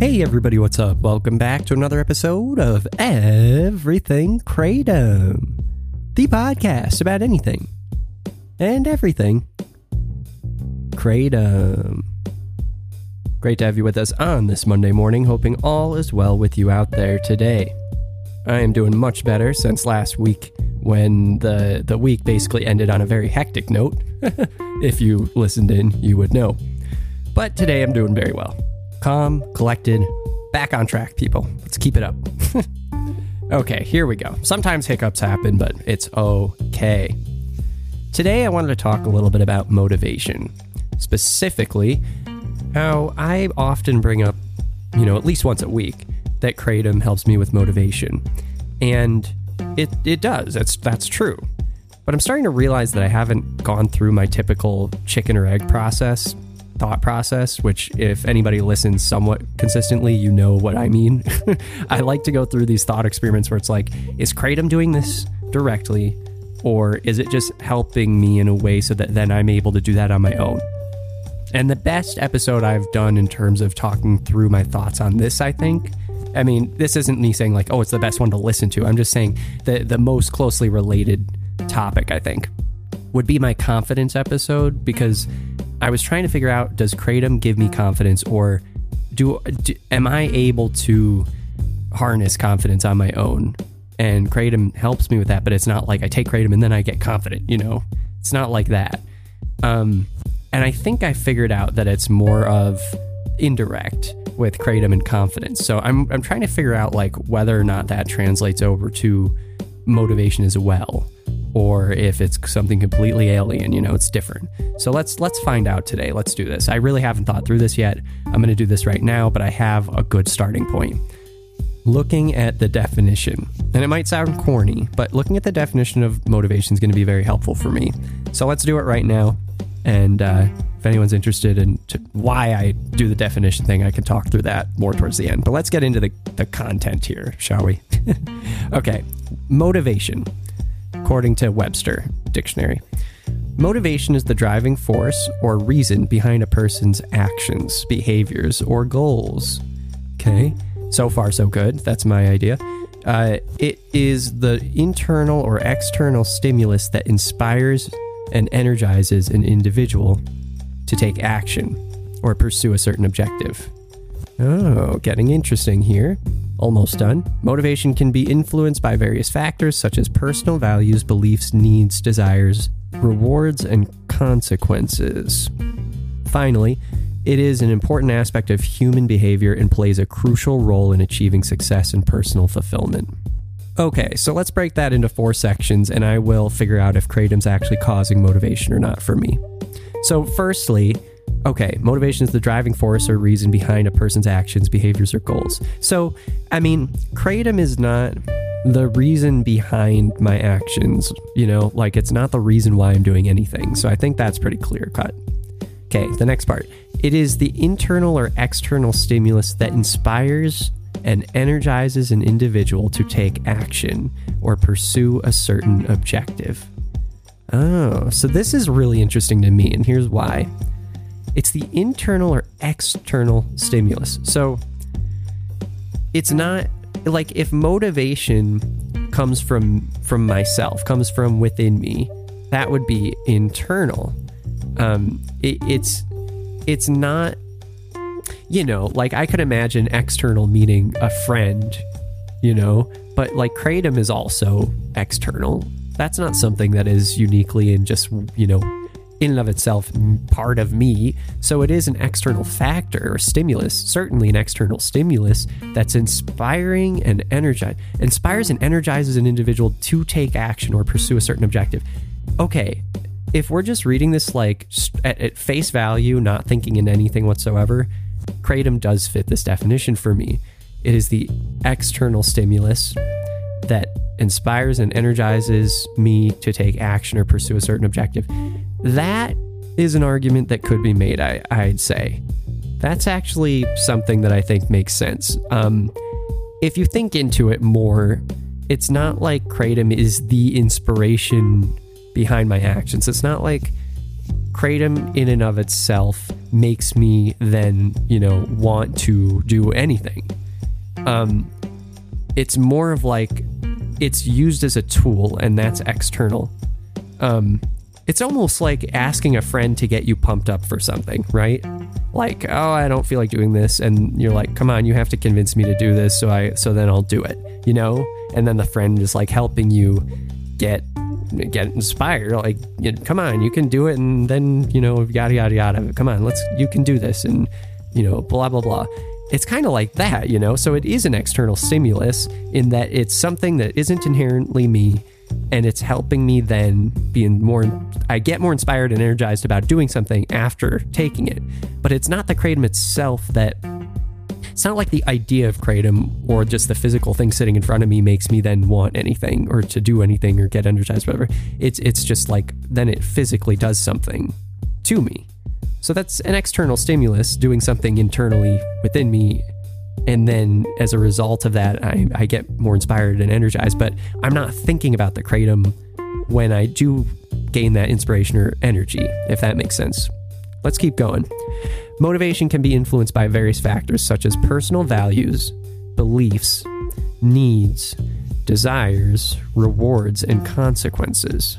Hey everybody, what's up? Welcome back to another episode of Everything Kratom, the podcast about anything and everything Kratom. Great to have you with us on this Monday morning, hoping all is well with you out there today. I am doing much better since last week when the, the week basically ended on a very hectic note. if you listened in, you would know. But today I'm doing very well calm, collected, back on track, people. Let's keep it up. okay, here we go. Sometimes hiccups happen, but it's okay. Today, I wanted to talk a little bit about motivation, specifically, how I often bring up, you know, at least once a week, that Kratom helps me with motivation. And it, it does, that's, that's true. But I'm starting to realize that I haven't gone through my typical chicken or egg process thought process, which, if anybody listens somewhat consistently, you know what I mean. I like to go through these thought experiments where it's like, is Kratom doing this directly, or is it just helping me in a way so that then I'm able to do that on my own? And the best episode I've done in terms of talking through my thoughts on this, I think. I mean, this isn't me saying like, oh, it's the best one to listen to. I'm just saying the the most closely related topic, I think, would be my confidence episode because I was trying to figure out does kratom give me confidence or do, do am I able to harness confidence on my own? And kratom helps me with that, but it's not like I take kratom and then I get confident, you know. It's not like that. Um and I think I figured out that it's more of indirect with kratom and confidence. So I'm I'm trying to figure out like whether or not that translates over to motivation as well or if it's something completely alien, you know, it's different. So let's let's find out today. Let's do this. I really haven't thought through this yet. I'm going to do this right now, but I have a good starting point. Looking at the definition, and it might sound corny, but looking at the definition of motivation is going to be very helpful for me. So let's do it right now. And uh, if anyone's interested in why I do the definition thing, I can talk through that more towards the end. But let's get into the, the content here, shall we? okay, motivation according to Webster Dictionary. Motivation is the driving force or reason behind a person's actions, behaviors, or goals. Okay, so far so good. That's my idea. Uh, it is the internal or external stimulus that inspires and energizes an individual to take action or pursue a certain objective. Oh, getting interesting here. Almost done. Motivation can be influenced by various factors such as personal values, beliefs, needs, desires, rewards, and consequences. Finally, it is an important aspect of human behavior and plays a crucial role in achieving success and personal fulfillment. Okay, so let's break that into four sections and I will figure out if Kratom's actually causing motivation or not for me. So, firstly, okay, motivation is the driving force or reason behind a person's actions, behaviors, or goals. So, I mean, Kratom is not the reason behind my actions, you know, like it's not the reason why I'm doing anything. So I think that's pretty clear cut. Okay, the next part. It is the internal or external stimulus that inspires and energizes an individual to take action or pursue a certain objective. Oh, so this is really interesting to me, and here's why. It's the internal or external stimulus. So it's not like if motivation comes from from myself, comes from within me, that would be internal. Um, it, it's it's not you know like I could imagine external meaning a friend, you know, but like kratom is also external. That's not something that is uniquely and just you know in and of itself part of me. So it is an external factor or stimulus, certainly an external stimulus that's inspiring and energize inspires and energizes an individual to take action or pursue a certain objective. Okay, if we're just reading this like at, at face value, not thinking in anything whatsoever, kratom does fit this definition for me. It is the external stimulus that inspires and energizes me to take action or pursue a certain objective. That is an argument that could be made, I, I'd say. That's actually something that I think makes sense. Um, if you think into it more, it's not like Kratom is the inspiration behind my actions. It's not like Kratom in and of itself makes me then, you know, want to do anything. Um, it's more of like it's used as a tool and that's external. Um, it's almost like asking a friend to get you pumped up for something, right? Like, oh, I don't feel like doing this, and you're like, come on, you have to convince me to do this, so I, so then I'll do it, you know. And then the friend is like helping you get get inspired, like, you know, come on, you can do it, and then you know, yada yada yada. Come on, let's, you can do this, and you know, blah blah blah. It's kind of like that, you know. So it is an external stimulus in that it's something that isn't inherently me and it's helping me then being more i get more inspired and energized about doing something after taking it. But it's not the kratom itself that it's not like the idea of kratom or just the physical thing sitting in front of me makes me then want anything or to do anything or get energized whatever. It's it's just like then it physically does something to me. So that's an external stimulus doing something internally within me and then as a result of that I, I get more inspired and energized but i'm not thinking about the kratom when i do gain that inspiration or energy if that makes sense. Let's keep going. Motivation can be influenced by various factors such as personal values beliefs needs desires rewards and consequences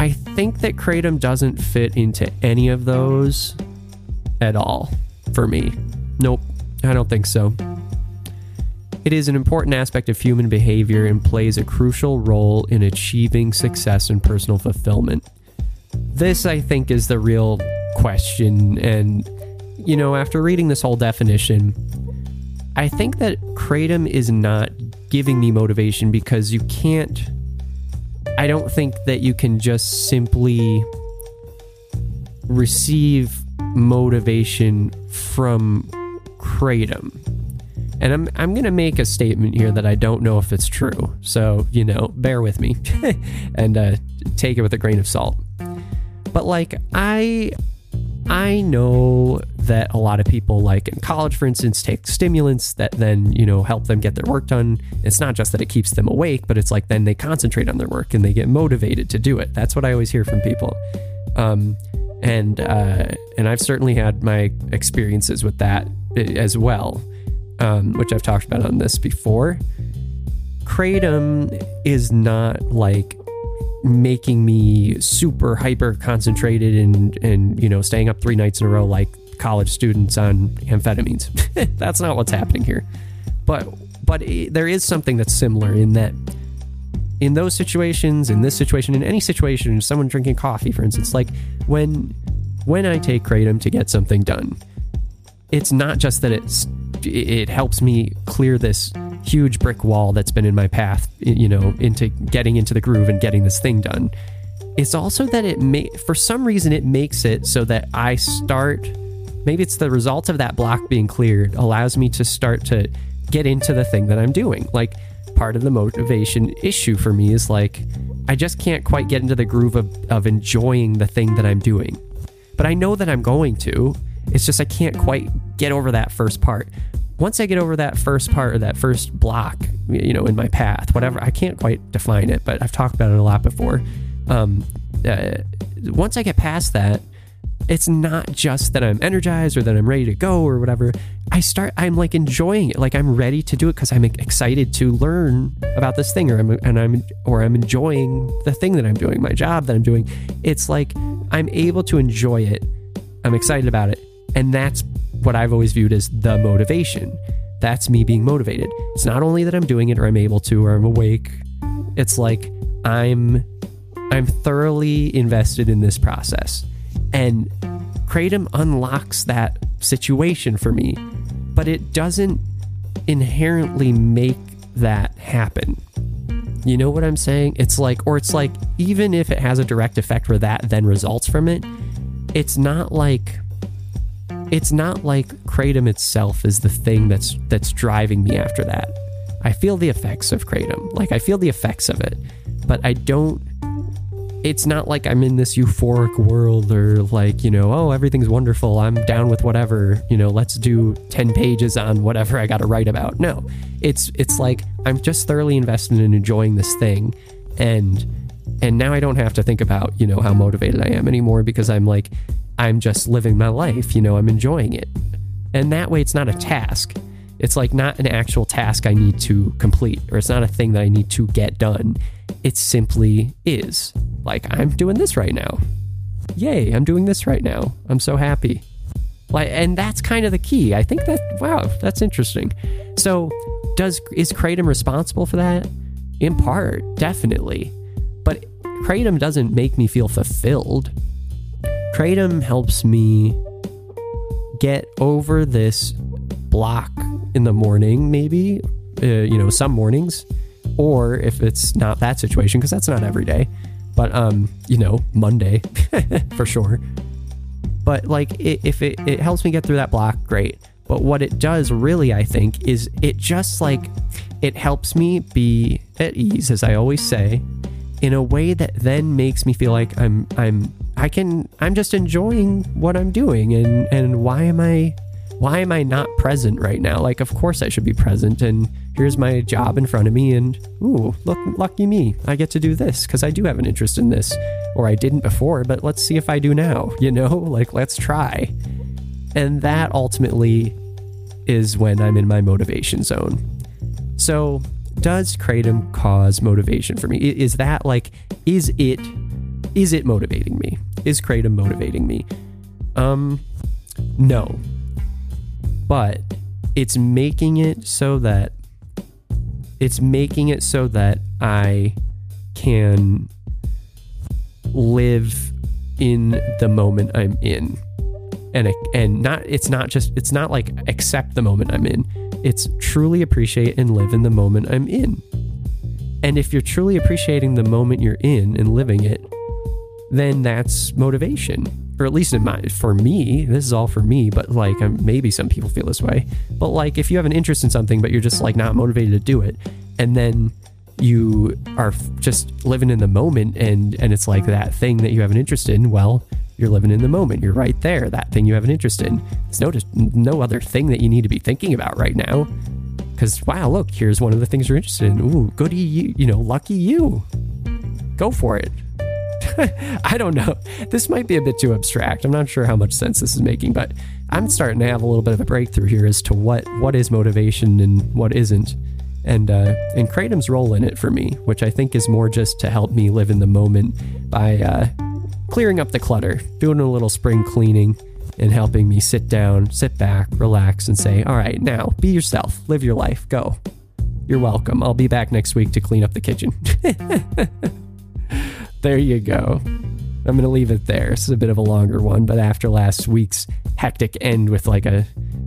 I think that Kratom doesn't fit into any of those at all for me. Nope, I don't think so. It is an important aspect of human behavior and plays a crucial role in achieving success and personal fulfillment. This, I think, is the real question. And, you know, after reading this whole definition, I think that Kratom is not giving me motivation because you can't I don't think that you can just simply receive motivation from kratom. And I'm I'm going to make a statement here that I don't know if it's true. So, you know, bear with me and uh, take it with a grain of salt. But like I I know that a lot of people, like in college, for instance, take stimulants that then, you know, help them get their work done. It's not just that it keeps them awake, but it's like then they concentrate on their work and they get motivated to do it. That's what I always hear from people. Um, and uh, and I've certainly had my experiences with that as well, um, which I've talked about on this before. Kratom is not like making me super hyper concentrated and and you know staying up three nights in a row like college students on amphetamines. that's not what's happening here. But but it, there is something that's similar in that in those situations, in this situation, in any situation, someone drinking coffee, for instance, like when when I take kratom to get something done, it's not just that it's it helps me clear this huge brick wall that's been in my path, you know, into getting into the groove and getting this thing done. It's also that it may, for some reason, it makes it so that I start. Maybe it's the result of that block being cleared allows me to start to get into the thing that I'm doing. Like part of the motivation issue for me is like I just can't quite get into the groove of, of enjoying the thing that I'm doing. But I know that I'm going to. It's just I can't quite get over that first part once I get over that first part or that first block, you know, in my path, whatever, I can't quite define it, but I've talked about it a lot before. Um, uh, once I get past that, it's not just that I'm energized or that I'm ready to go or whatever. I start, I'm like enjoying it. Like I'm ready to do it because I'm excited to learn about this thing or I'm, and I'm, or I'm enjoying the thing that I'm doing, my job that I'm doing. It's like I'm able to enjoy it. I'm excited about it. And that's what I've always viewed as the motivation. That's me being motivated. It's not only that I'm doing it or I'm able to or I'm awake. It's like I'm I'm thoroughly invested in this process. And Kratom unlocks that situation for me, but it doesn't inherently make that happen. You know what I'm saying? It's like, or it's like, even if it has a direct effect where that then results from it, it's not like, it's not like kratom itself is the thing that's that's driving me after that. I feel the effects of kratom, like I feel the effects of it, but I don't it's not like I'm in this euphoric world or like, you know, oh, everything's wonderful. I'm down with whatever, you know, let's do 10 pages on whatever I got to write about. No. It's it's like I'm just thoroughly invested in enjoying this thing and and now I don't have to think about, you know, how motivated I am anymore because I'm like I'm just living my life, you know, I'm enjoying it. And that way it's not a task. It's like not an actual task I need to complete or it's not a thing that I need to get done. It simply is. Like, I'm doing this right now. Yay, I'm doing this right now. I'm so happy. Like, and that's kind of the key. I think that, wow, that's interesting. So, does is Kratom responsible for that? In part, definitely. But Kratom doesn't make me feel fulfilled. Kratom helps me get over this block in the morning, maybe, uh, you know, some mornings, or if it's not that situation, because that's not every day, but um, you know, Monday for sure. But like, it, if it, it helps me get through that block, great. But what it does really, I think, is it just like it helps me be at ease, as I always say, in a way that then makes me feel like I'm I'm I can I'm just enjoying what I'm doing and and why am I why am I not present right now? Like, of course I should be present, and here's my job in front of me, and ooh, look, lucky me, I get to do this because I do have an interest in this, or I didn't before, but let's see if I do now, you know? Like, let's try. And that ultimately is when I'm in my motivation zone. So, does kratom cause motivation for me? Is that like, is it, is it motivating me? Is kratom motivating me? Um, no, but it's making it so that it's making it so that I can live in the moment I'm in. And and not it's not just it's not like accept the moment I'm in. It's truly appreciate and live in the moment I'm in. And if you're truly appreciating the moment you're in and living it, then that's motivation. Or at least my for me this is all for me but like um, maybe some people feel this way. But like if you have an interest in something but you're just like not motivated to do it and then you are just living in the moment and and it's like that thing that you have an interest in well you're living in the moment. You're right there that thing you have an interest in. It's no no other thing that you need to be thinking about right now. Because wow look here's one of the things you're interested in. Ooh goody you you know lucky you. Go for it I don't know. This might be a bit too abstract. I'm not sure how much sense this is making, but I'm starting to have a little bit of a breakthrough here as to what what is motivation and what isn't. And uh, and Kratom's role in it for me, which I think is more just to help me live in the moment by uh, clearing up the clutter, doing a little spring cleaning, and helping me sit down, sit back, relax, and say, "All right, now be yourself, live your life, go." You're welcome. I'll be back next week to clean up the kitchen. there you go. I'm going to leave it there. This is a bit of a longer one, but after last week's hectic end with like a,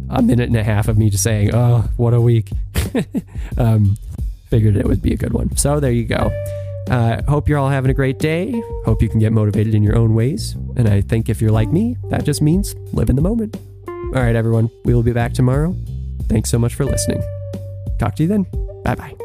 a minute and a half of me just saying, oh, what a week, um, figured it would be a good one. So there you go. Uh, hope you're all having a great day. Hope you can get motivated in your own ways. And I think if you're like me, that just means live in the moment. All right, everyone. We will be back tomorrow. Thanks so much for listening. Talk to you then. Bye bye.